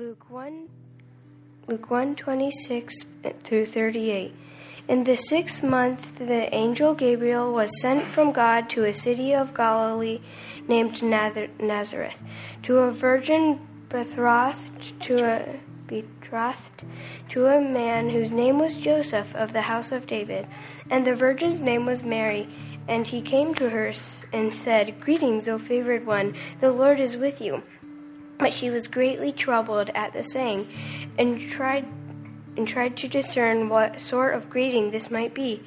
Luke 1 Luke 1 26 through 38. In the sixth month, the angel Gabriel was sent from God to a city of Galilee named Nazareth, to a virgin betrothed to a betrothed to a man whose name was Joseph of the house of David, and the virgin's name was Mary. And he came to her and said, Greetings, O favored one, the Lord is with you. But she was greatly troubled at the saying, and tried and tried to discern what sort of greeting this might be.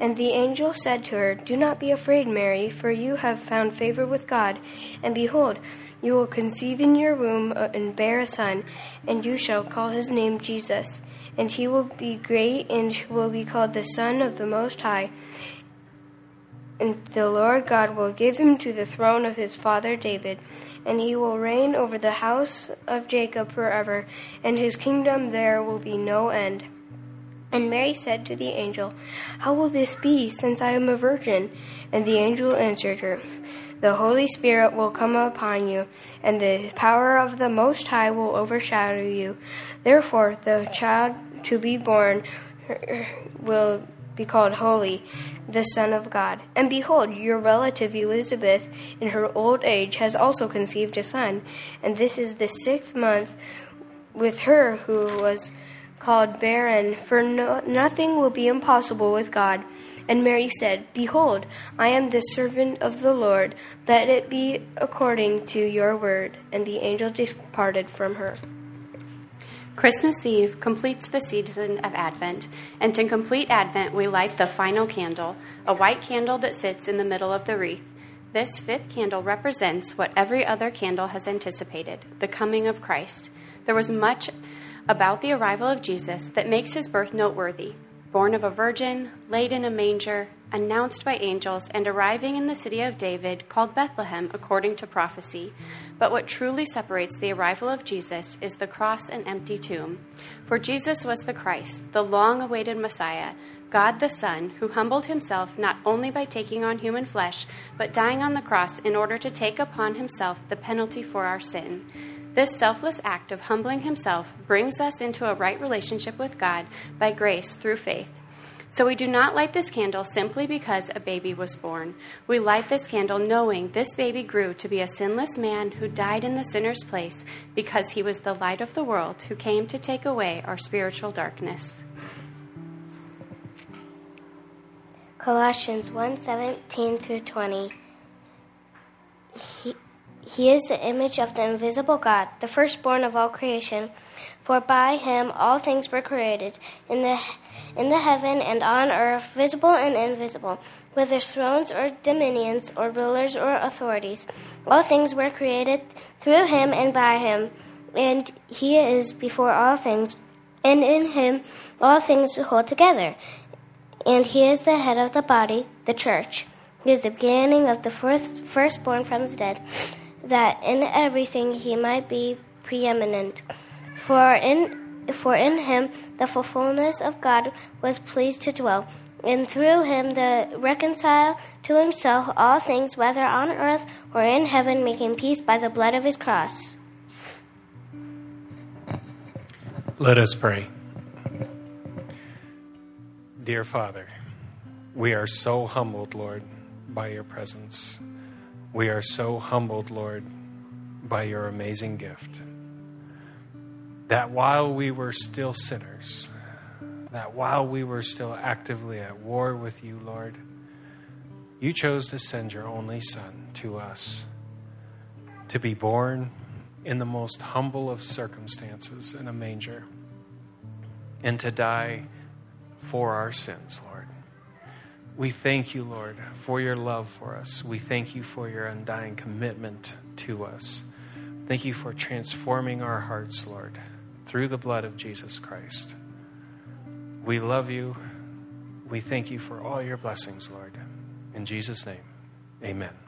And the angel said to her, Do not be afraid, Mary, for you have found favor with God. And behold, you will conceive in your womb uh, and bear a son, and you shall call his name Jesus. And he will be great and will be called the Son of the Most High. And the Lord God will give him to the throne of his father David and he will reign over the house of Jacob forever, and his kingdom there will be no end. And Mary said to the angel, How will this be, since I am a virgin? And the angel answered her, The Holy Spirit will come upon you, and the power of the Most High will overshadow you. Therefore, the child to be born will be called holy, the Son of God. And behold, your relative Elizabeth, in her old age, has also conceived a son, and this is the sixth month with her who was called barren, for no, nothing will be impossible with God. And Mary said, Behold, I am the servant of the Lord. Let it be according to your word. And the angel departed from her. Christmas Eve completes the season of Advent, and to complete Advent, we light the final candle, a white candle that sits in the middle of the wreath. This fifth candle represents what every other candle has anticipated the coming of Christ. There was much about the arrival of Jesus that makes his birth noteworthy. Born of a virgin, laid in a manger, announced by angels, and arriving in the city of David, called Bethlehem according to prophecy. But what truly separates the arrival of Jesus is the cross and empty tomb. For Jesus was the Christ, the long awaited Messiah, God the Son, who humbled himself not only by taking on human flesh, but dying on the cross in order to take upon himself the penalty for our sin. This selfless act of humbling himself brings us into a right relationship with God by grace through faith. So we do not light this candle simply because a baby was born. We light this candle knowing this baby grew to be a sinless man who died in the sinner's place because he was the light of the world who came to take away our spiritual darkness. Colossians 1:17 through 20 he, he is the image of the invisible God, the firstborn of all creation. For by him all things were created, in the, in the heaven and on earth, visible and invisible, whether thrones or dominions or rulers or authorities. All things were created through him and by him, and he is before all things, and in him all things hold together. And he is the head of the body, the church. He is the beginning of the first, firstborn from the dead that in everything he might be preeminent. For in, for in him the fullness of God was pleased to dwell, and through him the reconcile to himself all things, whether on earth or in heaven, making peace by the blood of his cross. Let us pray. Dear Father, we are so humbled, Lord, by your presence. We are so humbled, Lord, by your amazing gift. That while we were still sinners, that while we were still actively at war with you, Lord, you chose to send your only Son to us to be born in the most humble of circumstances in a manger and to die for our sins, Lord. We thank you, Lord, for your love for us. We thank you for your undying commitment to us. Thank you for transforming our hearts, Lord, through the blood of Jesus Christ. We love you. We thank you for all your blessings, Lord. In Jesus' name, amen.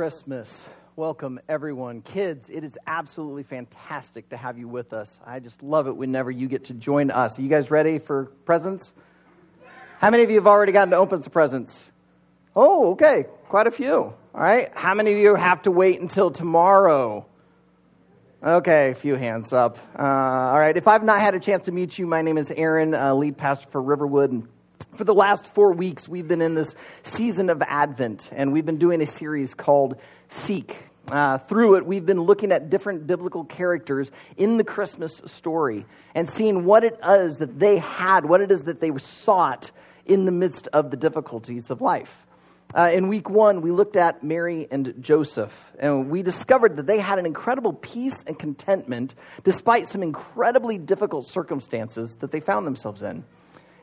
Christmas. Welcome, everyone. Kids, it is absolutely fantastic to have you with us. I just love it whenever you get to join us. Are you guys ready for presents? How many of you have already gotten to open some presents? Oh, okay. Quite a few. All right. How many of you have to wait until tomorrow? Okay, a few hands up. Uh, all right. If I've not had a chance to meet you, my name is Aaron, uh, lead pastor for Riverwood. And for the last four weeks, we've been in this season of Advent, and we've been doing a series called Seek. Uh, through it, we've been looking at different biblical characters in the Christmas story and seeing what it is that they had, what it is that they sought in the midst of the difficulties of life. Uh, in week one, we looked at Mary and Joseph, and we discovered that they had an incredible peace and contentment despite some incredibly difficult circumstances that they found themselves in.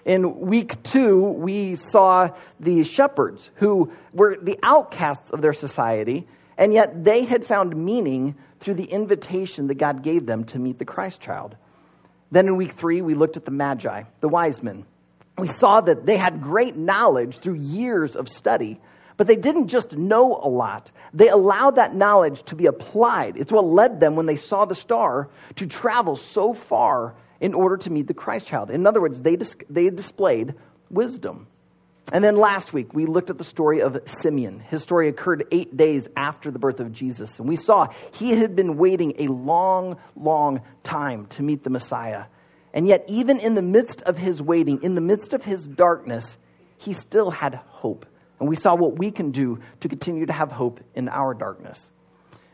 In week two, we saw the shepherds who were the outcasts of their society, and yet they had found meaning through the invitation that God gave them to meet the Christ child. Then in week three, we looked at the Magi, the wise men we saw that they had great knowledge through years of study, but they didn't just know a lot. They allowed that knowledge to be applied. It's what led them, when they saw the star, to travel so far in order to meet the Christ child. In other words, they, dis- they displayed wisdom. And then last week, we looked at the story of Simeon. His story occurred eight days after the birth of Jesus. And we saw he had been waiting a long, long time to meet the Messiah. And yet, even in the midst of his waiting, in the midst of his darkness, he still had hope. And we saw what we can do to continue to have hope in our darkness.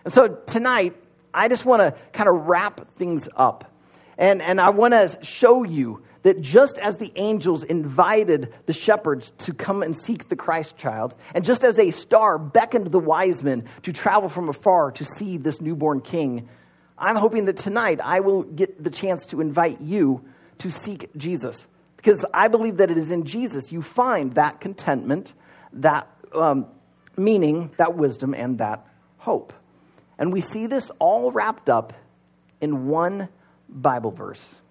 And so tonight, I just want to kind of wrap things up. And, and I want to show you that just as the angels invited the shepherds to come and seek the Christ child, and just as a star beckoned the wise men to travel from afar to see this newborn king, I'm hoping that tonight I will get the chance to invite you to seek Jesus. Because I believe that it is in Jesus you find that contentment, that um, meaning, that wisdom, and that hope. And we see this all wrapped up in one Bible verse.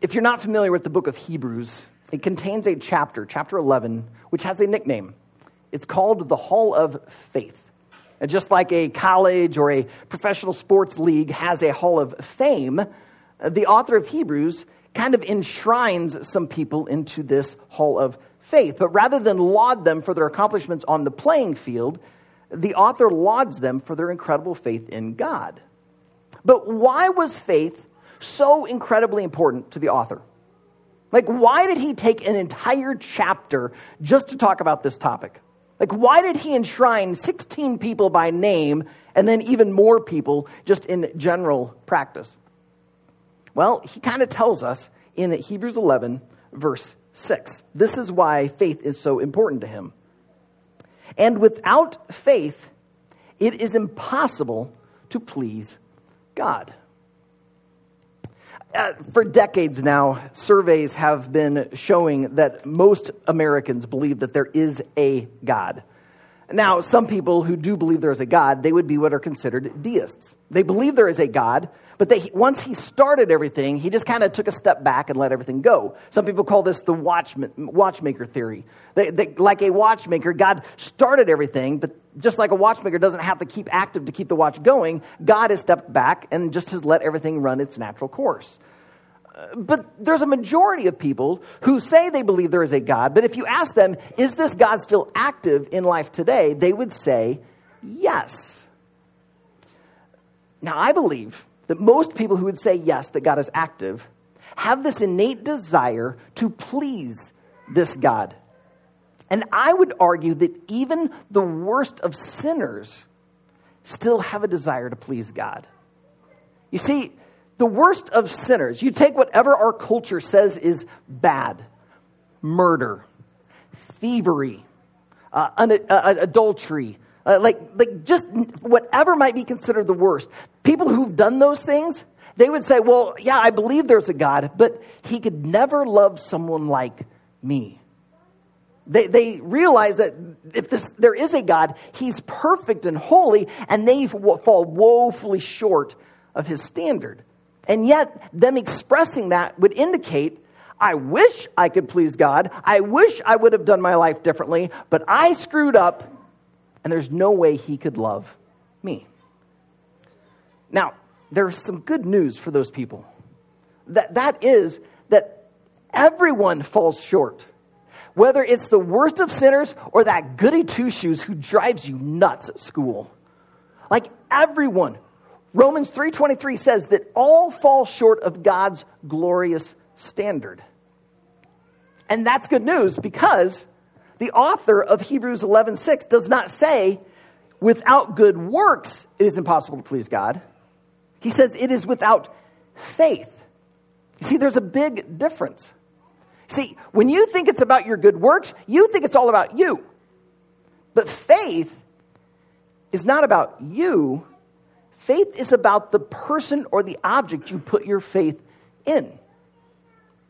If you're not familiar with the book of Hebrews, it contains a chapter, chapter 11, which has a nickname. It's called the Hall of Faith. And just like a college or a professional sports league has a hall of fame, the author of Hebrews kind of enshrines some people into this hall of faith. But rather than laud them for their accomplishments on the playing field, the author lauds them for their incredible faith in God. But why was faith so incredibly important to the author? Like, why did he take an entire chapter just to talk about this topic? Like, why did he enshrine 16 people by name and then even more people just in general practice? Well, he kind of tells us in Hebrews 11, verse 6. This is why faith is so important to him. And without faith, it is impossible to please God. Uh, for decades now, surveys have been showing that most Americans believe that there is a God. Now, some people who do believe there is a God, they would be what are considered deists. They believe there is a God, but they, once he started everything, he just kind of took a step back and let everything go. Some people call this the watchman, watchmaker theory. They, they, like a watchmaker, God started everything, but just like a watchmaker doesn't have to keep active to keep the watch going, God has stepped back and just has let everything run its natural course but there's a majority of people who say they believe there is a God, but if you ask them, is this God still active in life today? They would say, yes. Now, I believe that most people who would say yes, that God is active, have this innate desire to please this God. And I would argue that even the worst of sinners still have a desire to please God. You see, the worst of sinners, you take whatever our culture says is bad murder, thievery, uh, un- uh, adultery, uh, like, like just whatever might be considered the worst. People who've done those things, they would say, Well, yeah, I believe there's a God, but he could never love someone like me. They, they realize that if this, there is a God, he's perfect and holy, and they fall woefully short of his standard. And yet, them expressing that would indicate, I wish I could please God. I wish I would have done my life differently, but I screwed up and there's no way he could love me. Now, there's some good news for those people. That, that is that everyone falls short. Whether it's the worst of sinners or that goody two shoes who drives you nuts at school. Like everyone. Romans 3:23 says that all fall short of God's glorious standard. And that's good news because the author of Hebrews 11:6 does not say without good works it is impossible to please God. He says it is without faith. You see there's a big difference. See, when you think it's about your good works, you think it's all about you. But faith is not about you. Faith is about the person or the object you put your faith in.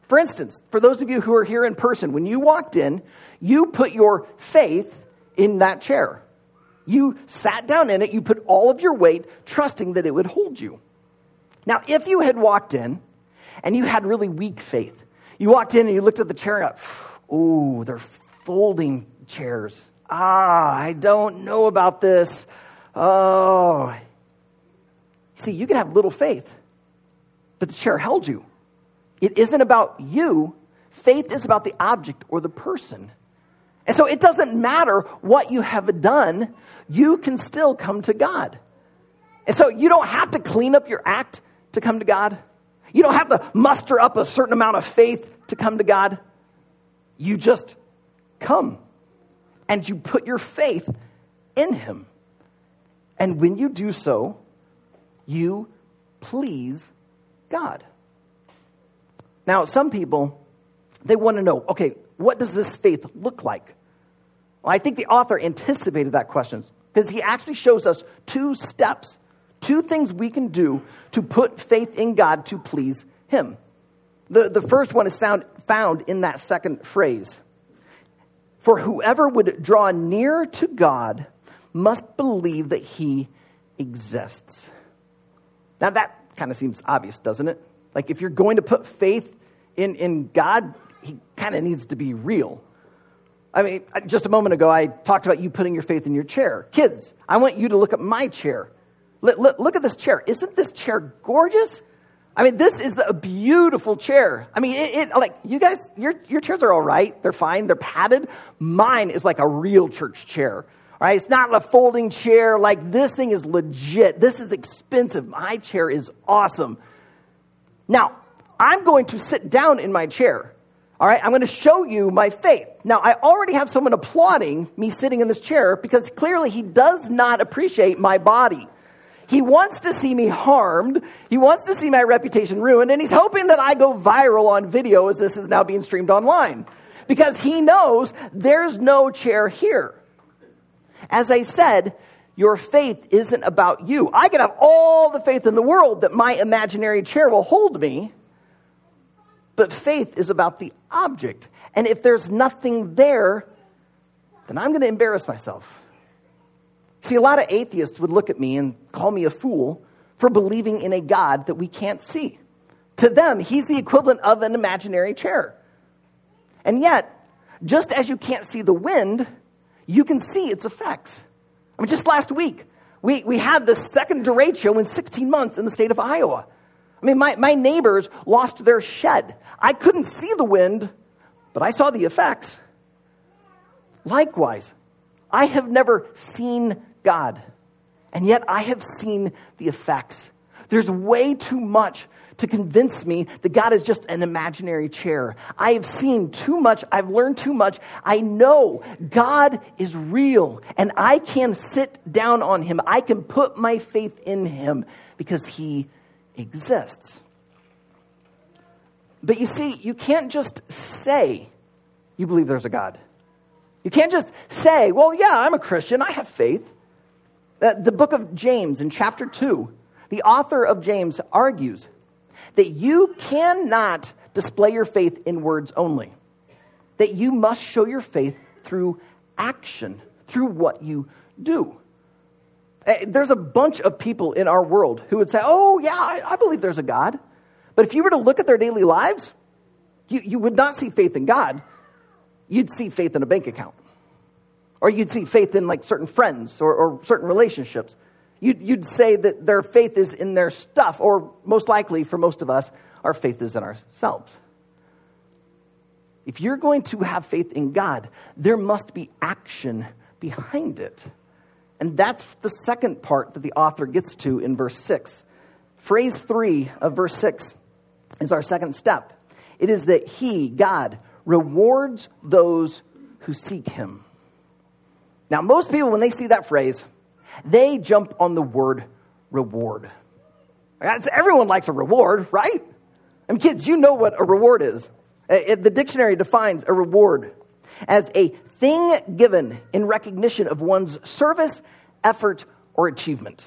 For instance, for those of you who are here in person, when you walked in, you put your faith in that chair. You sat down in it, you put all of your weight, trusting that it would hold you. Now, if you had walked in and you had really weak faith, you walked in and you looked at the chair and oh, they're folding chairs. Ah, I don't know about this. Oh. See, you could have little faith, but the chair held you. It isn't about you. Faith is about the object or the person. And so it doesn't matter what you have done, you can still come to God. And so you don't have to clean up your act to come to God. You don't have to muster up a certain amount of faith to come to God. You just come and you put your faith in Him. And when you do so, you please God. Now, some people, they want to know okay, what does this faith look like? Well, I think the author anticipated that question because he actually shows us two steps, two things we can do to put faith in God to please Him. The, the first one is sound, found in that second phrase. For whoever would draw near to God must believe that He exists. Now, that kind of seems obvious, doesn't it? Like, if you're going to put faith in, in God, He kind of needs to be real. I mean, uh, just a moment ago, I talked about you putting your faith in your chair. Kids, I want you to look at my chair. Look, look, look at this chair. Isn't this chair gorgeous? I mean, this is a beautiful chair. I mean, it, it, like you guys, your your chairs are all right. They're fine. They're padded. Mine is like a real church chair. Right? It's not a folding chair. Like this thing is legit. This is expensive. My chair is awesome. Now, I'm going to sit down in my chair. All right, I'm going to show you my faith. Now, I already have someone applauding me sitting in this chair because clearly he does not appreciate my body. He wants to see me harmed. He wants to see my reputation ruined, and he's hoping that I go viral on video as this is now being streamed online because he knows there's no chair here. As I said, your faith isn't about you. I can have all the faith in the world that my imaginary chair will hold me, but faith is about the object. And if there's nothing there, then I'm going to embarrass myself. See, a lot of atheists would look at me and call me a fool for believing in a God that we can't see. To them, he's the equivalent of an imaginary chair. And yet, just as you can't see the wind, you can see its effects. I mean, just last week, we, we had the second derecho in 16 months in the state of Iowa. I mean, my, my neighbors lost their shed. I couldn't see the wind, but I saw the effects. Likewise, I have never seen God, and yet I have seen the effects. There's way too much to convince me that God is just an imaginary chair. I have seen too much. I've learned too much. I know God is real and I can sit down on him. I can put my faith in him because he exists. But you see, you can't just say you believe there's a God. You can't just say, well, yeah, I'm a Christian, I have faith. Uh, the book of James in chapter 2, the author of James argues that you cannot display your faith in words only, that you must show your faith through action, through what you do. Uh, there's a bunch of people in our world who would say, Oh, yeah, I, I believe there's a God. But if you were to look at their daily lives, you, you would not see faith in God. You'd see faith in a bank account. Or you'd see faith in like certain friends or, or certain relationships. You'd, you'd say that their faith is in their stuff, or most likely for most of us, our faith is in ourselves. If you're going to have faith in God, there must be action behind it. And that's the second part that the author gets to in verse 6. Phrase 3 of verse 6 is our second step. It is that He, God, rewards those who seek Him. Now, most people, when they see that phrase, they jump on the word reward. Everyone likes a reward, right? I mean, kids, you know what a reward is. Uh, the dictionary defines a reward as a thing given in recognition of one's service, effort, or achievement.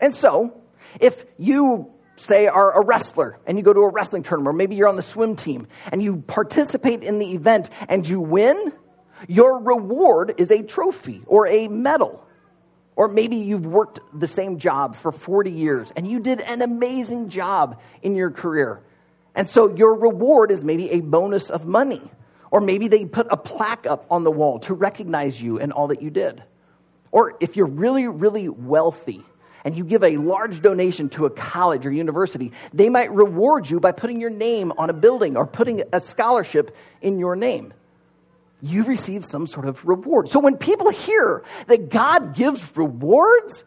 And so, if you say are a wrestler and you go to a wrestling tournament, or maybe you're on the swim team and you participate in the event and you win, your reward is a trophy or a medal. Or maybe you've worked the same job for 40 years and you did an amazing job in your career. And so your reward is maybe a bonus of money. Or maybe they put a plaque up on the wall to recognize you and all that you did. Or if you're really, really wealthy and you give a large donation to a college or university, they might reward you by putting your name on a building or putting a scholarship in your name you receive some sort of reward. So when people hear that God gives rewards,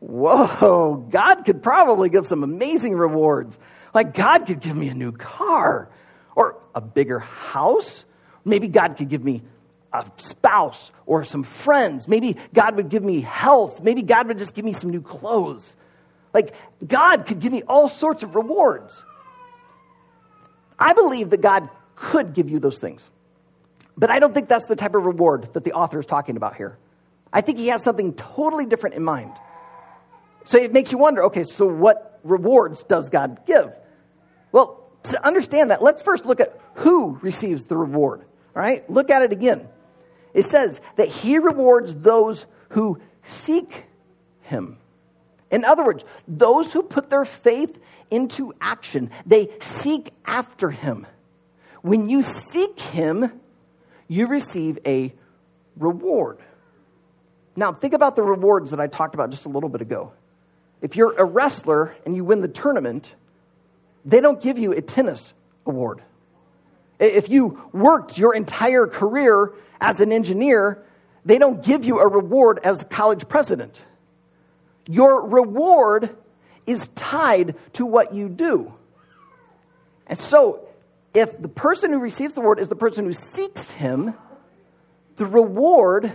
whoa, God could probably give some amazing rewards. Like God could give me a new car or a bigger house. Maybe God could give me a spouse or some friends. Maybe God would give me health. Maybe God would just give me some new clothes. Like God could give me all sorts of rewards. I believe that God could give you those things. But I don't think that's the type of reward that the author is talking about here. I think he has something totally different in mind. So it makes you wonder okay, so what rewards does God give? Well, to understand that, let's first look at who receives the reward. All right? Look at it again. It says that he rewards those who seek him. In other words, those who put their faith into action, they seek after him. When you seek him, you receive a reward. Now, think about the rewards that I talked about just a little bit ago. If you're a wrestler and you win the tournament, they don't give you a tennis award. If you worked your entire career as an engineer, they don't give you a reward as a college president. Your reward is tied to what you do. And so, if the person who receives the word is the person who seeks him, the reward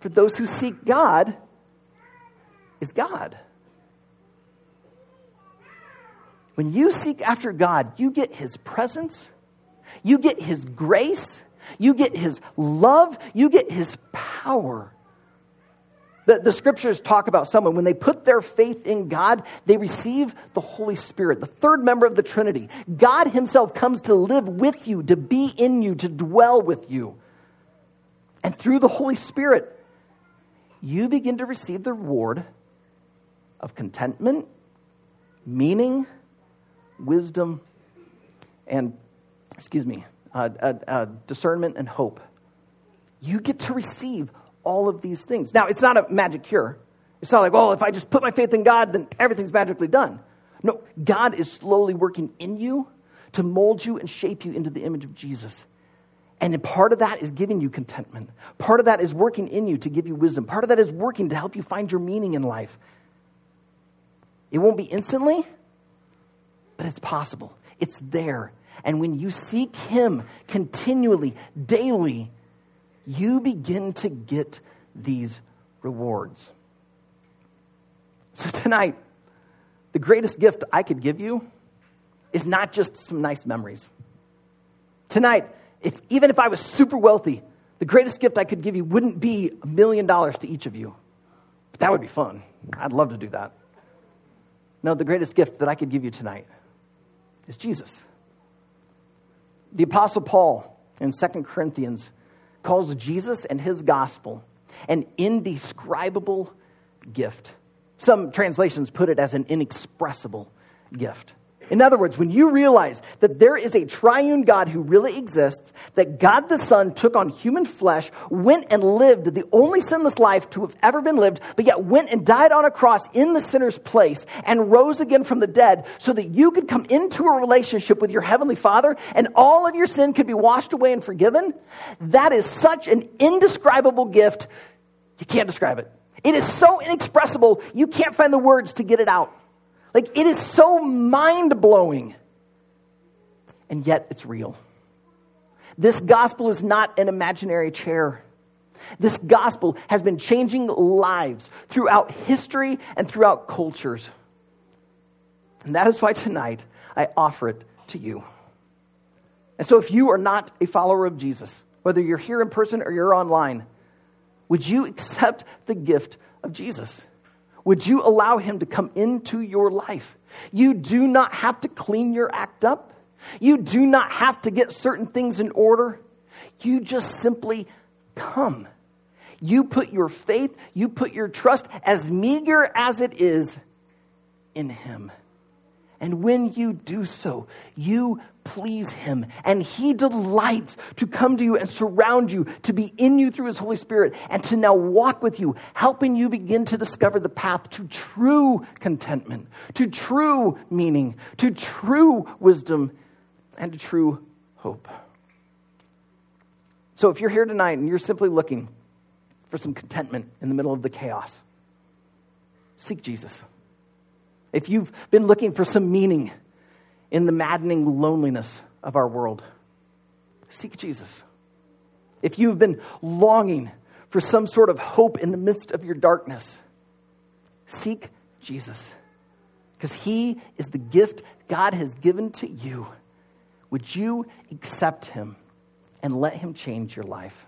for those who seek God is God. When you seek after God, you get his presence, you get his grace, you get his love, you get his power. The, the scriptures talk about someone, when they put their faith in God, they receive the Holy Spirit, the third member of the Trinity. God Himself comes to live with you, to be in you, to dwell with you. And through the Holy Spirit, you begin to receive the reward of contentment, meaning, wisdom, and, excuse me, uh, uh, uh, discernment and hope. You get to receive all of these things. Now, it's not a magic cure. It's not like, oh, if I just put my faith in God, then everything's magically done. No, God is slowly working in you to mold you and shape you into the image of Jesus. And part of that is giving you contentment. Part of that is working in you to give you wisdom. Part of that is working to help you find your meaning in life. It won't be instantly, but it's possible. It's there. And when you seek Him continually, daily, you begin to get these rewards. So, tonight, the greatest gift I could give you is not just some nice memories. Tonight, if, even if I was super wealthy, the greatest gift I could give you wouldn't be a million dollars to each of you. But that would be fun. I'd love to do that. No, the greatest gift that I could give you tonight is Jesus. The Apostle Paul in 2 Corinthians calls Jesus and his gospel an indescribable gift. Some translations put it as an inexpressible gift. In other words, when you realize that there is a triune God who really exists, that God the Son took on human flesh, went and lived the only sinless life to have ever been lived, but yet went and died on a cross in the sinner's place and rose again from the dead so that you could come into a relationship with your heavenly Father and all of your sin could be washed away and forgiven, that is such an indescribable gift. You can't describe it. It is so inexpressible, you can't find the words to get it out. Like, it is so mind blowing. And yet, it's real. This gospel is not an imaginary chair. This gospel has been changing lives throughout history and throughout cultures. And that is why tonight I offer it to you. And so, if you are not a follower of Jesus, whether you're here in person or you're online, would you accept the gift of Jesus? Would you allow him to come into your life? You do not have to clean your act up. You do not have to get certain things in order. You just simply come. You put your faith, you put your trust, as meager as it is, in him. And when you do so, you please Him. And He delights to come to you and surround you, to be in you through His Holy Spirit, and to now walk with you, helping you begin to discover the path to true contentment, to true meaning, to true wisdom, and to true hope. So if you're here tonight and you're simply looking for some contentment in the middle of the chaos, seek Jesus. If you've been looking for some meaning in the maddening loneliness of our world, seek Jesus. If you've been longing for some sort of hope in the midst of your darkness, seek Jesus. Because he is the gift God has given to you. Would you accept him and let him change your life?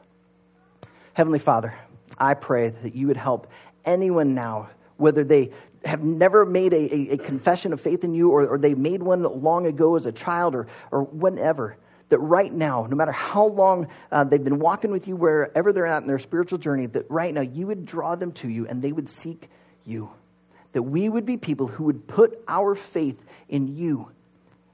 Heavenly Father, I pray that you would help anyone now, whether they have never made a, a, a confession of faith in you or, or they made one long ago as a child or, or whenever, that right now, no matter how long uh, they've been walking with you, wherever they're at in their spiritual journey, that right now you would draw them to you and they would seek you. That we would be people who would put our faith in you.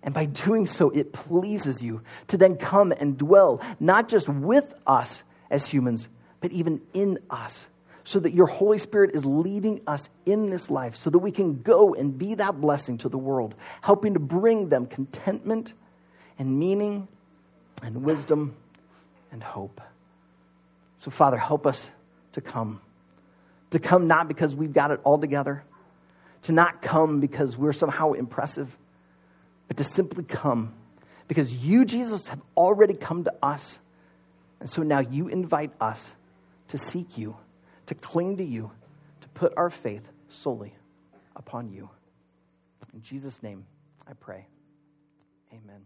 And by doing so, it pleases you to then come and dwell, not just with us as humans, but even in us so that your Holy Spirit is leading us in this life so that we can go and be that blessing to the world, helping to bring them contentment and meaning and wisdom and hope. So, Father, help us to come. To come not because we've got it all together, to not come because we're somehow impressive, but to simply come because you, Jesus, have already come to us. And so now you invite us to seek you to cling to you, to put our faith solely upon you. In Jesus' name, I pray. Amen.